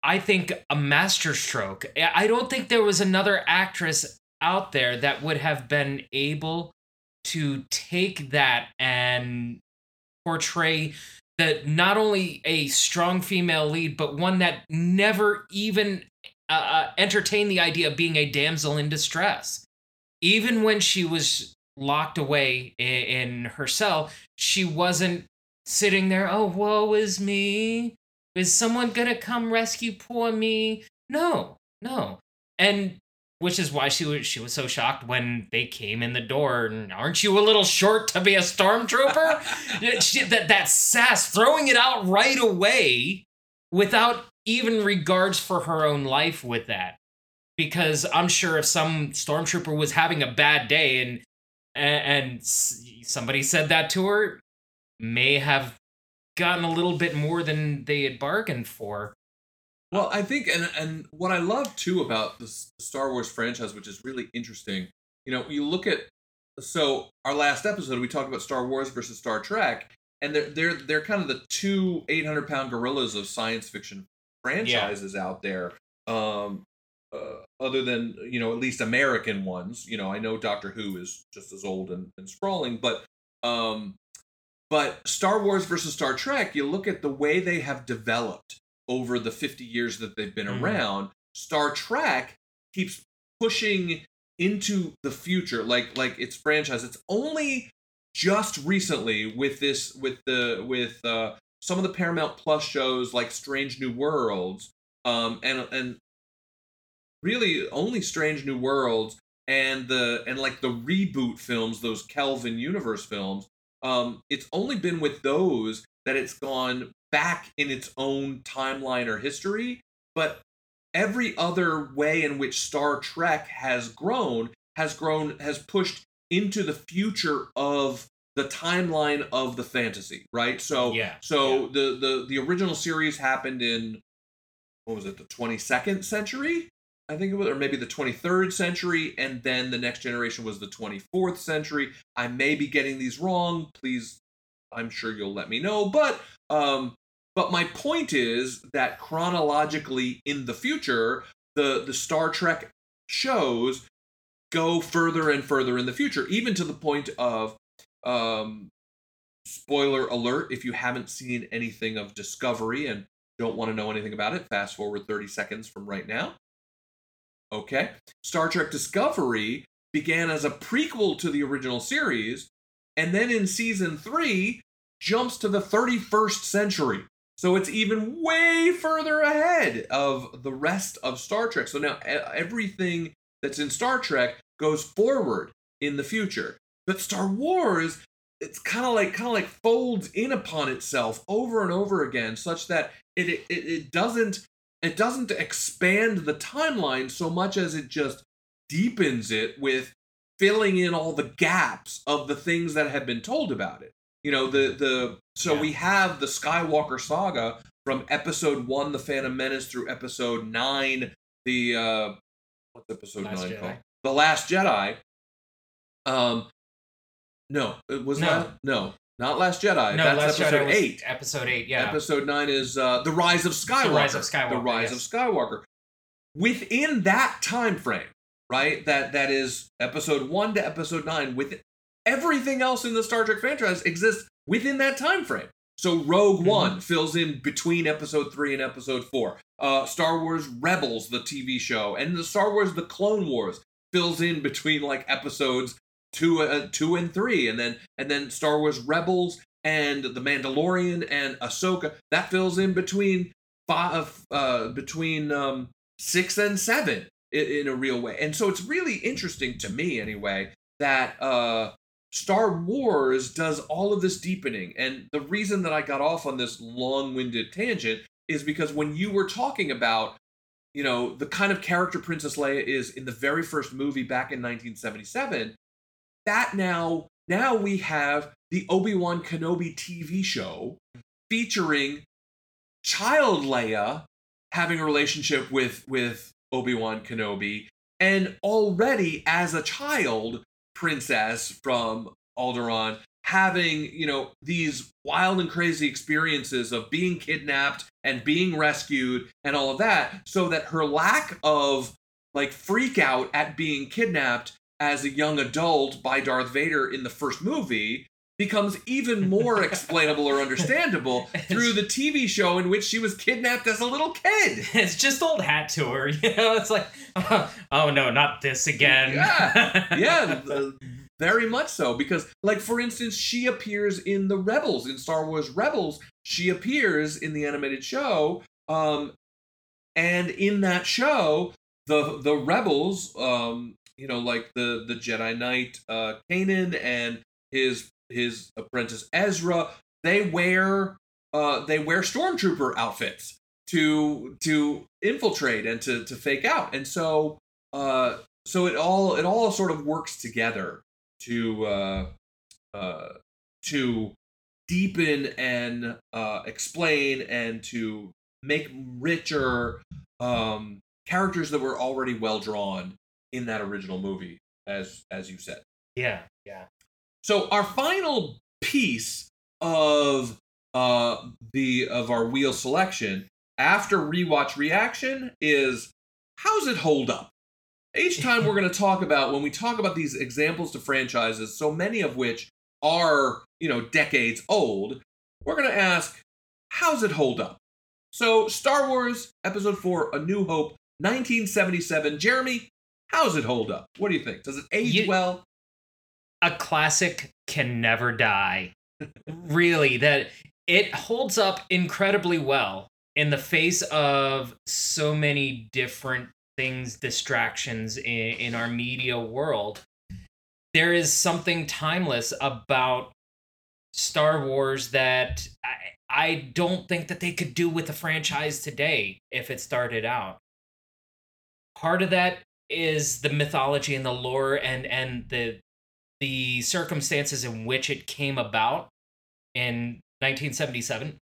I think, a masterstroke. I don't think there was another actress out there that would have been able to take that and portray that not only a strong female lead, but one that never even uh, uh, entertained the idea of being a damsel in distress. Even when she was locked away in, in her cell, she wasn't sitting there, oh, woe is me. Is someone gonna come rescue poor me? No, no. And which is why she was she was so shocked when they came in the door. And aren't you a little short to be a stormtrooper? she, that that sass, throwing it out right away, without even regards for her own life with that. Because I'm sure if some stormtrooper was having a bad day and and somebody said that to her, may have gotten a little bit more than they had bargained for. Well, I think, and and what I love too about the Star Wars franchise, which is really interesting, you know, you look at so our last episode we talked about Star Wars versus Star Trek, and they're they're they're kind of the two 800 pound gorillas of science fiction franchises yeah. out there. Um, uh, other than you know at least American ones, you know, I know Doctor Who is just as old and, and sprawling, but um, but Star Wars versus Star Trek, you look at the way they have developed over the 50 years that they've been mm. around, Star Trek keeps pushing into the future like like its franchise. It's only just recently with this with the with uh some of the Paramount Plus shows like Strange New Worlds um and and really only Strange New Worlds and the and like the reboot films, those Kelvin Universe films, um, it's only been with those that it's gone back in its own timeline or history, but every other way in which Star Trek has grown has grown has pushed into the future of the timeline of the fantasy, right? So yeah, so yeah. the the the original series happened in what was it, the 22nd century? I think it was, or maybe the 23rd century, and then the next generation was the 24th century. I may be getting these wrong. Please, I'm sure you'll let me know. But um, but my point is that chronologically in the future, the the Star Trek shows go further and further in the future, even to the point of um, spoiler alert if you haven't seen anything of Discovery and don't want to know anything about it, fast forward 30 seconds from right now. Okay. Star Trek Discovery began as a prequel to the original series, and then in season three jumps to the 31st century. So it's even way further ahead of the rest of Star Trek. So now everything that's in Star Trek goes forward in the future. But Star Wars, it's kind of like kind of like folds in upon itself over and over again, such that it, it it doesn't it doesn't expand the timeline so much as it just deepens it with filling in all the gaps of the things that have been told about it. You know, the the so yeah. we have the Skywalker saga from episode 1 The Phantom Menace through episode 9 the uh what's episode Last 9 Jedi. called? The Last Jedi. Um no, it was no. not no. Not Last Jedi. No, That's Last episode Jedi eight. Episode eight, yeah. Episode nine is uh, the Rise of Skywalker. The Rise of Skywalker. The Rise yes. of Skywalker. Within that time frame, right? That that is episode one to episode nine. With everything else in the Star Trek franchise exists within that time frame. So Rogue mm-hmm. One fills in between episode three and episode four. Uh, Star Wars Rebels, the TV show, and the Star Wars The Clone Wars fills in between like episodes two, uh, two and three, and then and then Star Wars Rebels and the Mandalorian and Ahsoka. That fills in between five, uh, between um, six and seven in, in, a real way. And so it's really interesting to me, anyway, that uh, Star Wars does all of this deepening. And the reason that I got off on this long-winded tangent is because when you were talking about you know the kind of character princess leia is in the very first movie back in 1977 that now now we have the Obi-Wan Kenobi TV show featuring child Leia having a relationship with with Obi-Wan Kenobi and already as a child princess from Alderaan having, you know, these wild and crazy experiences of being kidnapped and being rescued and all of that so that her lack of like freak out at being kidnapped as a young adult by Darth Vader in the first movie becomes even more explainable or understandable through the TV show in which she was kidnapped as a little kid. It's just old hat to her, you know. It's like, oh no, not this again. Yeah, yeah, uh, very much so. Because, like, for instance, she appears in the Rebels in Star Wars Rebels. She appears in the animated show, um, and in that show, the the Rebels, um, you know, like the the Jedi Knight uh, Kanan and his his apprentice Ezra, they wear uh, they wear stormtrooper outfits to to infiltrate and to to fake out, and so uh, so it all it all sort of works together to uh, uh, to deepen and uh, explain and to make richer um, characters that were already well drawn in that original movie, as as you said. Yeah, yeah. So our final piece of uh the of our wheel selection after rewatch reaction is how's it hold up? Each time we're going to talk about when we talk about these examples to franchises, so many of which are, you know, decades old, we're going to ask how's it hold up? So, Star Wars Episode 4 A New Hope 1977. Jeremy, how's it hold up? What do you think? Does it age You- well? a classic can never die. really, that it holds up incredibly well in the face of so many different things, distractions in, in our media world. There is something timeless about Star Wars that I, I don't think that they could do with the franchise today if it started out. Part of that is the mythology and the lore and and the the circumstances in which it came about in 1977.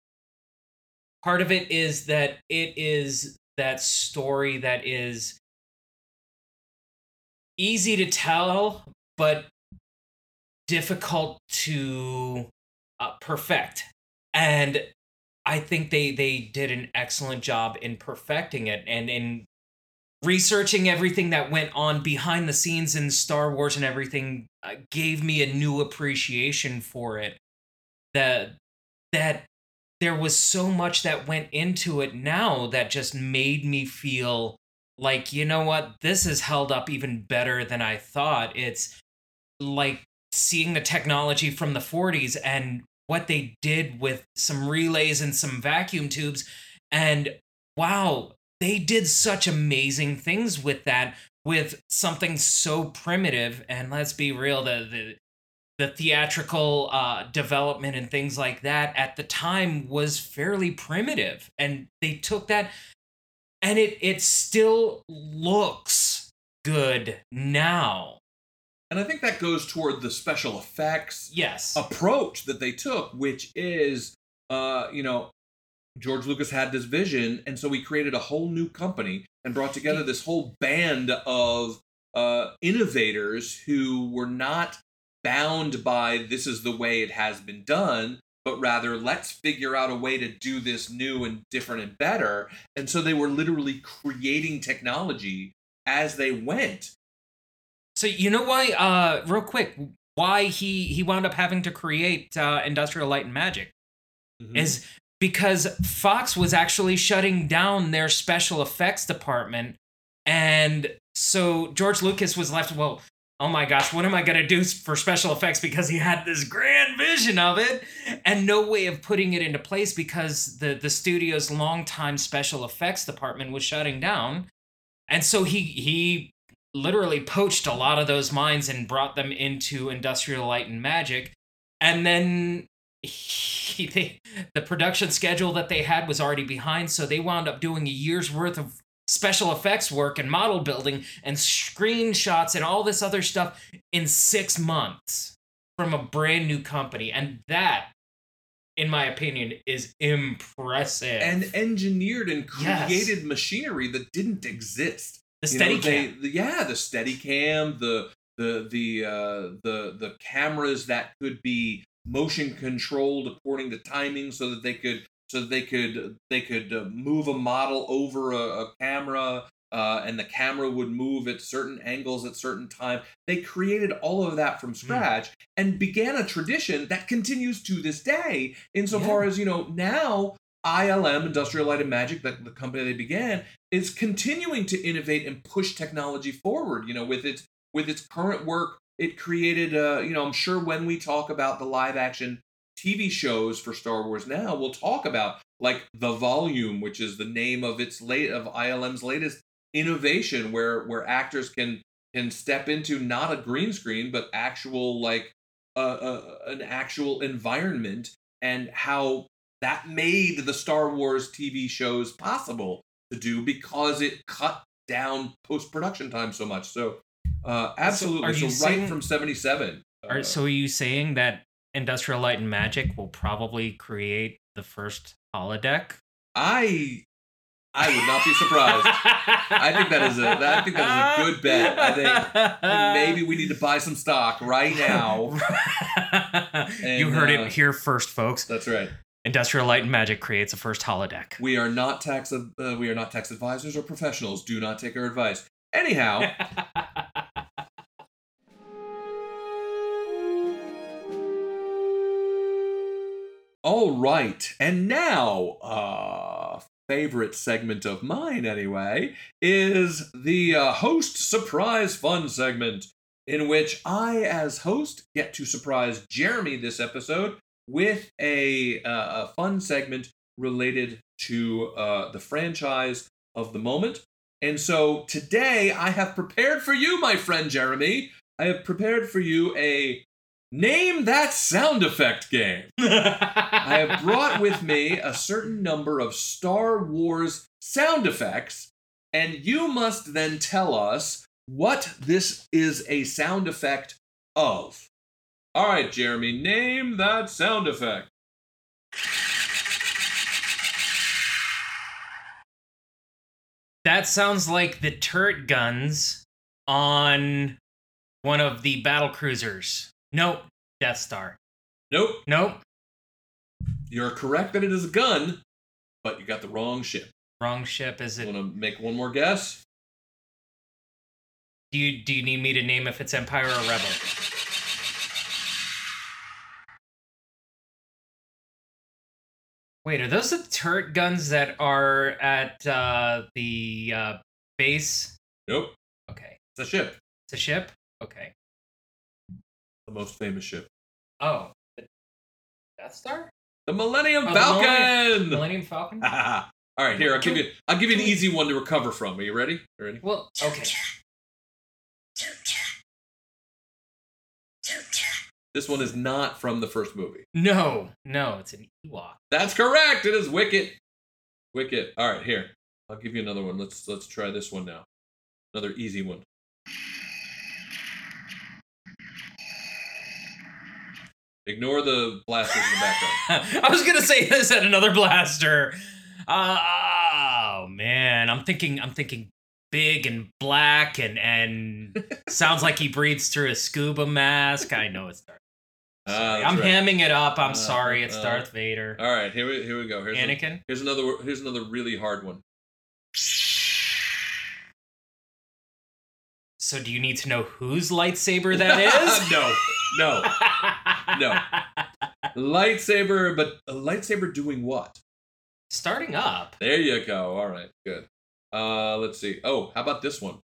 Part of it is that it is that story that is easy to tell, but difficult to uh, perfect. And I think they they did an excellent job in perfecting it and in researching everything that went on behind the scenes in Star Wars and everything uh, gave me a new appreciation for it. That that there was so much that went into it now that just made me feel like you know what this is held up even better than I thought. It's like seeing the technology from the 40s and what they did with some relays and some vacuum tubes and wow they did such amazing things with that with something so primitive. And let's be real the the, the theatrical uh, development and things like that at the time was fairly primitive. And they took that and it it still looks good now. And I think that goes toward the special effects yes. approach that they took, which is, uh, you know, George Lucas had this vision, and so he created a whole new company and brought together this whole band of uh, innovators who were not bound by this is the way it has been done, but rather let's figure out a way to do this new and different and better. And so they were literally creating technology as they went. So you know why? Uh, real quick, why he he wound up having to create uh, Industrial Light and Magic Mm-hmm. is because Fox was actually shutting down their special effects department, and so George Lucas was left. Well, oh my gosh, what am I gonna do for special effects? Because he had this grand vision of it, and no way of putting it into place because the the studio's longtime special effects department was shutting down, and so he he literally poached a lot of those minds and brought them into Industrial Light and Magic. And then he, they, the production schedule that they had was already behind, so they wound up doing a year's worth of special effects work and model building and screenshots and all this other stuff in six months from a brand new company. And that, in my opinion, is impressive. and engineered and Yes. created machinery that didn't exist. the You know, steady they- cam. the- yeah, the steady cam, the the the uh, the the cameras that could be motion controlled according to timing, so that they could so that they could they could uh, move a model over a, a camera. uh, and the camera would move at certain angles at certain time. They created all of that from scratch and began a tradition that continues to this day. Insofar as you know, now ILM, Industrial Light and Magic, the, the company they began, is continuing to innovate and push technology forward. You know, with its with its current work, it created. Uh, you know, I'm sure when we talk about the live action TV shows for Star Wars now, we'll talk about like the Volume, which is the name of its late of ILM's latest innovation, where where actors can can step into not a green screen but actual like uh, an actual environment, and how that made the Star Wars TV shows possible to do because it cut down post production time so much. So, uh, absolutely. So, so right saying, from '77. Are, uh, so, are you saying that Industrial Light and Magic will probably create the first holodeck? I I would not be surprised. I think that is a I think that is a good bet. I think, I think maybe we need to buy some stock right now. and, you heard uh, it here first, folks. That's right. Industrial Light and Magic creates a first holodeck. We are not tax uh, we are not tax advisors or professionals. Do not take our advice. Anyhow, All right, and now, uh, favorite segment of mine anyway, is the uh, host surprise fun segment, in which I, as host, get to surprise Jeremy this episode with a, uh, a fun segment related to uh, the franchise of the moment. And so today I have prepared for you, my friend Jeremy, I have prepared for you a Name that sound effect game. I have brought with me a certain number of Star Wars sound effects, and you must then tell us what this is a sound effect of. All right, Jeremy, name that sound effect. That sounds like the turret guns on one of the battle cruisers. Nope. Death Star. Nope. Nope. You're correct that it is a gun, but you got the wrong ship. Wrong ship. Is it? Want to make one more guess? Do you do you need me to name if it's Empire or Rebel? Wait, are those the turret guns that are at uh, the uh, base? Nope. Okay. It's a ship. It's a ship. Okay the most famous ship? Oh, the Death Star. The Millennium oh, Falcon. The Millennium, Millennium Falcon. All right, here I'll give you. I'll give you an easy one to recover from. Are you ready? ready? Well, okay. This one is not from the first movie. No, no, it's an Ewok. That's correct. It is Wicket. Wicket. All right, here. I'll give you another one. Let's let's try this one now. Another easy one. Ignore the blasters in the background. I was gonna say this at another blaster. Uh, oh man, I'm thinking. I'm thinking big and black and and sounds like he breathes through a scuba mask. I know it's Darth. Uh, I'm right. hamming it up. I'm uh, sorry. It's uh, Darth Vader. All right, here we here we go. Here's Anakin. A, here's another. Here's another really hard one. So do you need to know whose lightsaber that is? no, no, no. Lightsaber, but a lightsaber doing what? Starting up. There you go. All right, good. Uh, let's see. Oh, how about this one?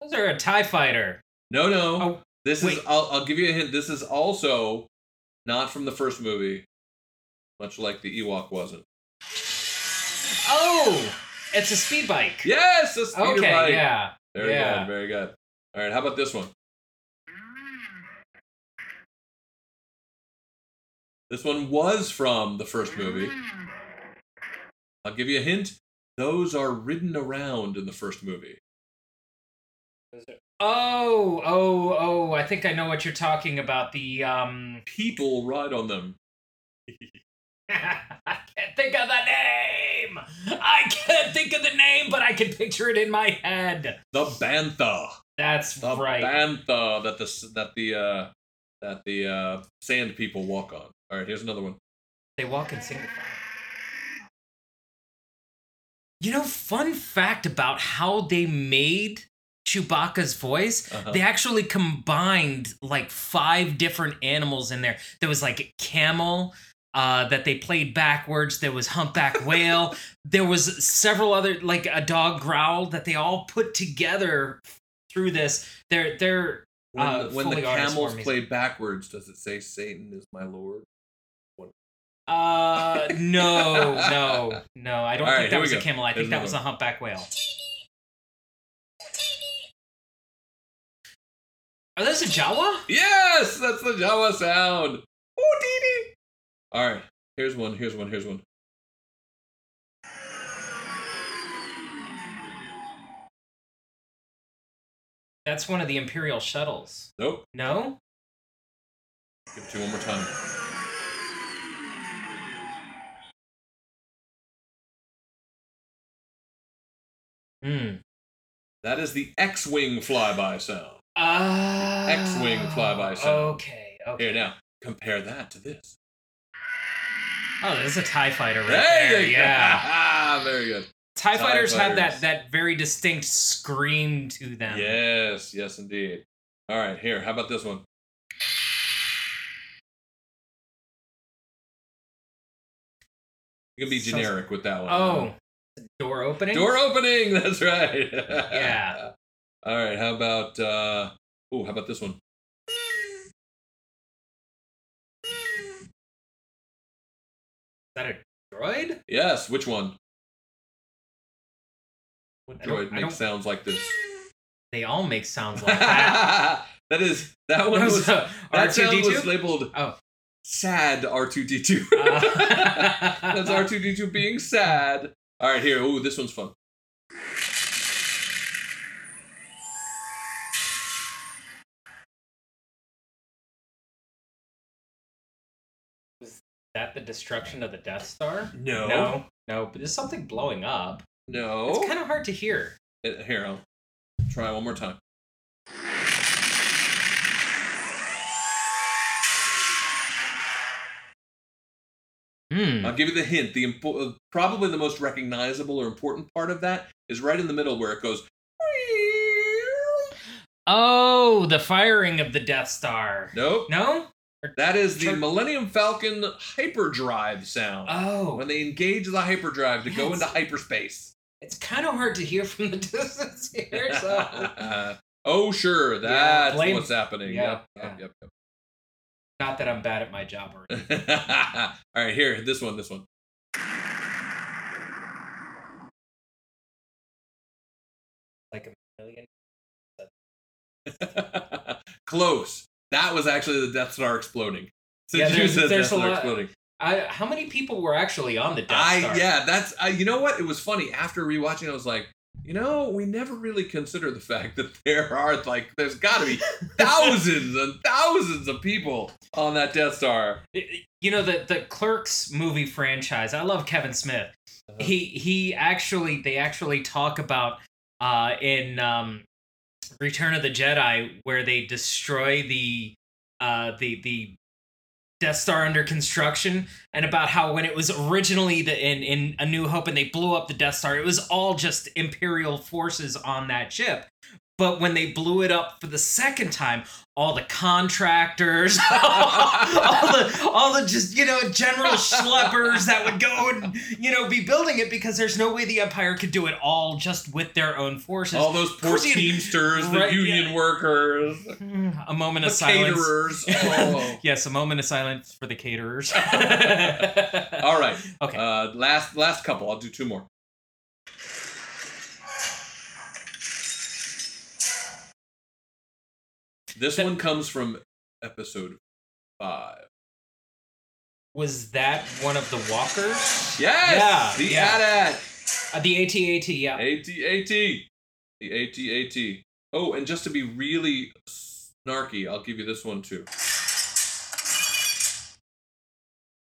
Those are a Tie Fighter. No, no. Oh, this wait. is. I'll, I'll give you a hint. This is also not from the first movie, much like the Ewok wasn't. Oh. It's a speed bike. Yes, a speed okay, bike. Okay, yeah. Very yeah. good. Very good. All right. How about this one? This one was from the first movie. I'll give you a hint. Those are ridden around in the first movie. Oh, oh, oh! I think I know what you're talking about. The um people ride on them. I can't think of the name. I can't think of the name, but I can picture it in my head. The bantha. That's the right. bantha that the that the uh, that the uh, sand people walk on. All right, here's another one. They walk in single file. You know, fun fact about how they made Chewbacca's voice, Uh-huh. they actually combined like five different animals in there. There was like a camel uh, that they played backwards. There was humpback whale. There was several other like a dog growl that they all put together through this. They're they're When, uh, the, when the camels play backwards, does it say Satan is my lord? uh no no no. I don't All right, think that was a camel. I Here's think that was a humpback whale. Are those a Jawa? Yes, that's the Jawa sound. Oh. All right, here's one. Here's one. Here's one. That's one of the Imperial shuttles. Nope. No? Give it to you one more time. Hmm. That is the X-wing flyby sound. Uh, X-wing flyby sound. Okay, okay. Here now, compare that to this. Oh, there's a TIE fighter right There there. you go. Yeah. Very good. TIE, TIE fighters have that, that very distinct scream to them. Yes, yes, indeed. All right, here. How about this one? You can be Sounds- generic with that one. Oh, door opening? door opening. That's right. Yeah. All right. How about? uh Oh, how about this one? Is that a droid? Yes. Which one? What droid makes sounds like this? They all make sounds like that. that is that one was that sound was R2D2? labeled Oh. sad R2D2. Uh, That's R2D2 being sad. All right, here. Ooh, this one's fun. Is that the destruction of the Death Star? No. No, no, but there's something blowing up. No. It's kind of hard to hear. Uh, Here, I'll try one more time. Hmm. I'll give you the hint. The impo- uh, probably the most recognizable or important part of that is right in the middle where it goes. Oh, the firing of the Death Star. Nope. No? That is the. Millennium Falcon hyperdrive sound. Oh, when they engage the hyperdrive to go into hyperspace. It's kind of hard to hear from the distance here. So. oh, sure. That's blame- what's happening. Yeah, Yep, yeah. yep, yep, Not that I'm bad at my job or anything. All right, here. This one. This one. like a million. Close. That was actually the Death Star exploding. Since Yeah, you said there's Death a Star lot- exploding. I, how many people were actually on the Death I Star? yeah, that's I, you know what? It was funny after rewatching. I was like, you know, we never really consider the fact that there are like there's got to be thousands and thousands of people on that Death Star. You know the the Clerks movie franchise. I love Kevin Smith. Uh-huh. He he actually they actually talk about uh in um Return of the Jedi where they destroy the uh the the Death Star under construction and about how when it was originally the in in A New Hope and they blew up the Death Star, it was all just Imperial forces on that ship. But when they blew it up for the second time, all the contractors, all the all the just you know general schleppers that would go and you know be building it because there's no way the Empire could do it all just with their own forces. All those poor teamsters, the union yeah. workers, a moment of silence. caterers. Oh. yes, a moment of silence for the caterers. All right. Okay. Uh, last last couple. I'll do two more. This That- one comes from episode five. Was that one of the walkers? Yes, Yeah, the yeah. AT-AT. Uh, the AT-AT, yeah. AT-AT. The AT-AT. Oh, and just to be really snarky, I'll give you this one too.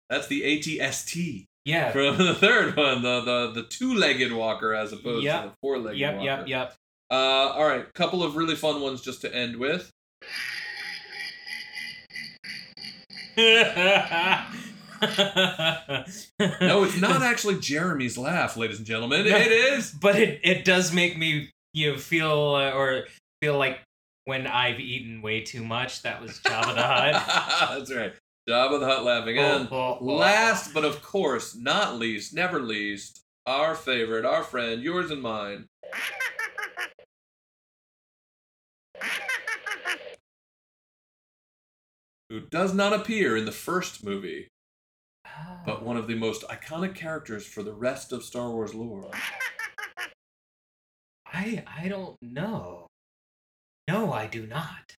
That's the ATST Yeah. from the third one, the the, the two-legged walker as opposed Yep. to the four-legged Yep, walker. yep, yep. Uh, all right, couple of really fun ones just to end with. No, it's not actually Jeremy's laugh, ladies and gentlemen. No. It is. but it it does make me you know feel uh, or feel like when I've eaten way too much. That was Jabba the Hutt. That's right. Jabba the Hutt laughing. And Oh, oh, oh. last but of course not least, never least, our favorite, our friend, yours and mine. Who does not appear in the first movie, but one of the most iconic characters for the rest of Star Wars lore. I I don't know. No, I do not.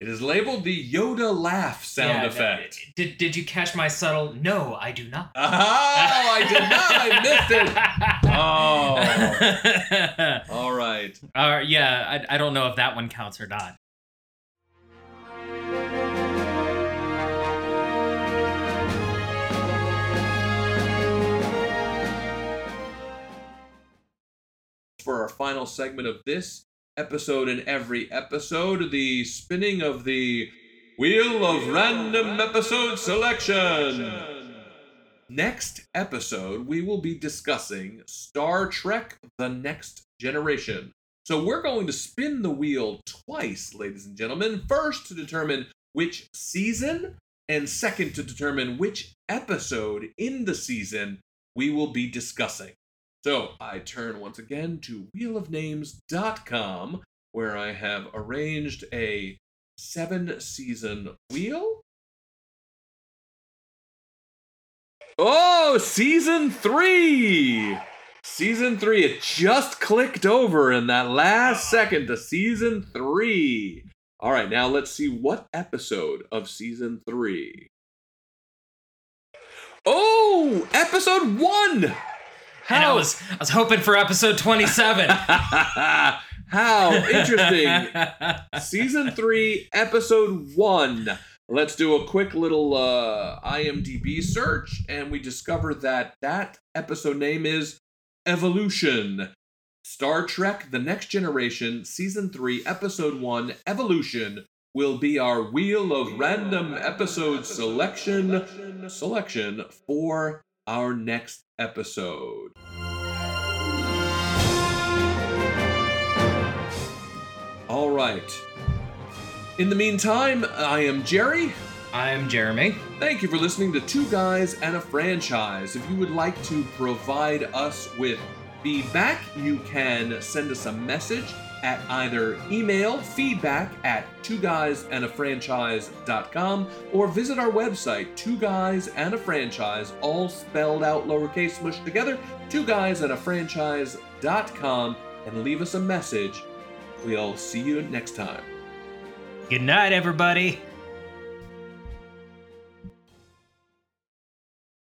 It is labeled the Yoda laugh sound Yeah, no, effect. Did did you catch my subtle? No, I do not. Oh, I did not. I missed it. Oh. All right. Uh, yeah, I, I don't know if that one counts or not. For our final segment of this episode and every episode, the spinning of the Wheel of Random Episode Selection. Next episode, we will be discussing Star Trek The Next Generation. So we're going to spin the wheel twice, ladies and gentlemen. First, to determine which season, and second, to determine which episode in the season we will be discussing. So I turn once again to wheelofnames.com, where I have arranged a seven season wheel. Oh, season three! Season three. It just clicked over in that last second to season three. All right, now let's see what episode of season three. Oh, episode one! And I was I was hoping for episode twenty seven. How interesting. Season 3, Episode 1. Let's do a quick little uh, IMDb search, and we discover that that episode name is Evolution. Star Trek The Next Generation, Season 3, Episode 1, Evolution, will be our Wheel of Random Episode selection selection for our next episode. All right. In the meantime, I am Jerry. I'm Jeremy. Thank you for listening to Two Guys and a Franchise. If you would like to provide us with feedback, you can send us a message at either email feedback at two guys and a franchise.com or visit our website two guys and a franchise all spelled out lowercase smushed together two guys and a franchise.com and leave us a message we'll see you next time Good night, everybody.